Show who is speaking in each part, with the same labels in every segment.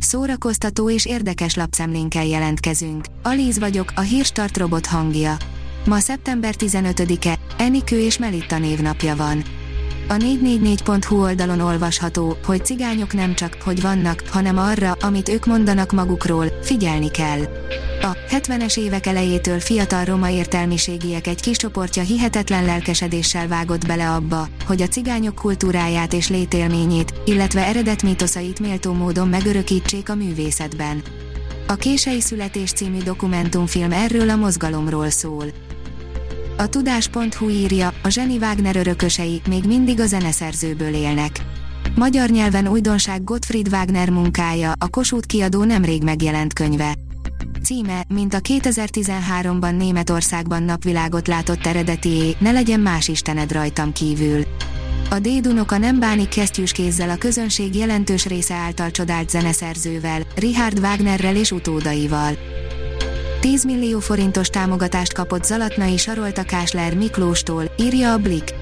Speaker 1: Szórakoztató és érdekes lapszemlénkkel jelentkezünk. Alíz vagyok, a hírstart robot hangja. Ma szeptember 15-e, Enikő és Melitta névnapja van. A 444.hu oldalon olvasható, hogy cigányok nem csak, hogy vannak, hanem arra, amit ők mondanak magukról, figyelni kell. A 70-es évek elejétől fiatal roma értelmiségiek egy kis csoportja hihetetlen lelkesedéssel vágott bele abba, hogy a cigányok kultúráját és létélményét, illetve eredet mítoszait méltó módon megörökítsék a művészetben. A Kései Születés című dokumentumfilm erről a mozgalomról szól. A tudás.hu írja, a Zseni Wagner örökösei még mindig a zeneszerzőből élnek. Magyar nyelven újdonság Gottfried Wagner munkája, a Kossuth kiadó nemrég megjelent könyve. Címe, mint a 2013-ban Németországban napvilágot látott eredetié, ne legyen más istened rajtam kívül. A Dédunok a nem bánik kesztyűs kézzel a közönség jelentős része által csodált zeneszerzővel, Richard Wagnerrel és utódaival. 10 millió forintos támogatást kapott Zalatnai Sarolta Kásler Miklóstól, írja a Blik.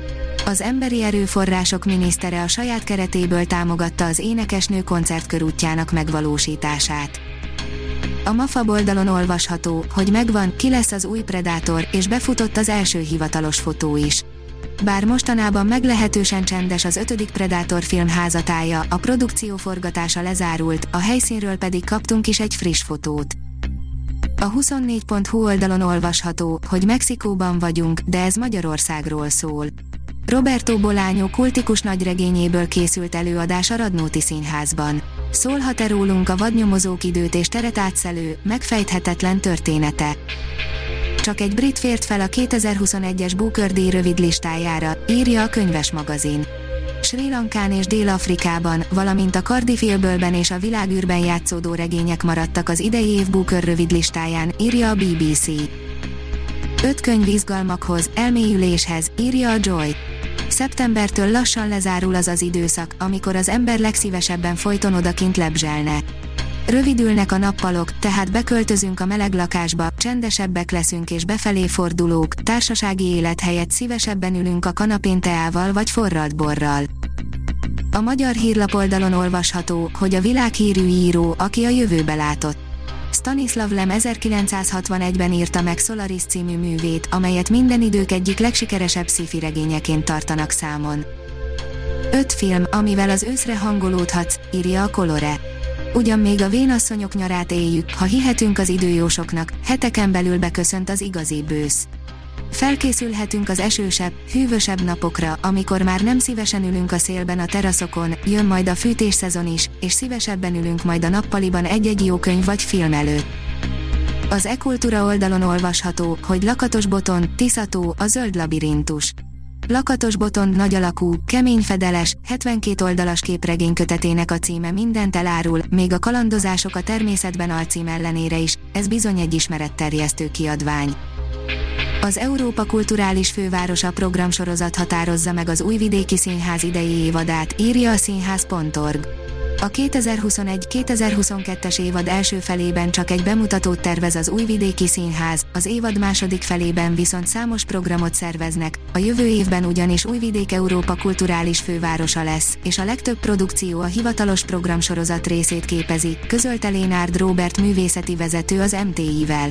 Speaker 1: Az Emberi Erőforrások minisztere a saját keretéből támogatta az énekesnő koncertkörútjának megvalósítását. A MAFA oldalon olvasható, hogy megvan, ki lesz az új Predator, és befutott az első hivatalos fotó is. Bár mostanában meglehetősen csendes az ötödik Predator film házatája, a produkció forgatása lezárult, a helyszínről pedig kaptunk is egy friss fotót. A 24.hu oldalon olvasható, hogy Mexikóban vagyunk, de ez Magyarországról szól. Roberto Bolányó kultikus nagyregényéből készült előadás a Radnóti Színházban. Szólhat-e rólunk a vadnyomozók időt és teret átszelő, megfejthetetlen története? Csak egy brit fért fel a 2021-es Booker díj rövid listájára, írja a könyves magazin. Sri Lankán és Dél-Afrikában, valamint a Cardiff-Élbölben és a világűrben játszódó regények maradtak az idei év Booker rövid listáján, írja a BBC. Öt könyv izgalmakhoz, elmélyüléshez, írja a Joy. Szeptembertől lassan lezárul az az időszak, amikor az ember legszívesebben folyton odakint lebzselne. Rövidülnek a nappalok, tehát beköltözünk a meleg lakásba, csendesebbek leszünk és befelé fordulók, társasági élet helyett szívesebben ülünk a kanapén teával vagy forralt borral. A magyar hírlapoldalon olvasható, hogy a világhírű író, aki a jövőbe látott. Stanislav Lem 1961-ben írta meg Solaris című művét, amelyet minden idők egyik legsikeresebb sci regényeként tartanak számon. Öt film, amivel az őszre hangolódhatsz, írja a Colore. Ugyan még a vénasszonyok nyarát éljük, ha hihetünk az időjósoknak, heteken belül beköszönt az igazi bősz. Felkészülhetünk az esősebb, hűvösebb napokra, amikor már nem szívesen ülünk a szélben a teraszokon, jön majd a fűtés szezon is, és szívesebben ülünk majd a nappaliban egy-egy jó könyv vagy film előtt. Az e-kultúra oldalon olvasható, hogy Lakatos Boton, Tiszató, a zöld labirintus. Lakatos Botond nagy alakú, kemény fedeles, 72 oldalas képregény kötetének a címe mindent elárul, még a kalandozások a természetben alcím ellenére is, ez bizony egy ismeretterjesztő kiadvány. Az Európa Kulturális Fővárosa programsorozat határozza meg az Újvidéki Színház idei évadát, írja a színház.org. A 2021-2022-es évad első felében csak egy bemutatót tervez az Újvidéki Színház, az évad második felében viszont számos programot szerveznek, a jövő évben ugyanis Újvidék Európa kulturális fővárosa lesz, és a legtöbb produkció a hivatalos programsorozat részét képezi, közölte Lénárd Robert művészeti vezető az MTI-vel.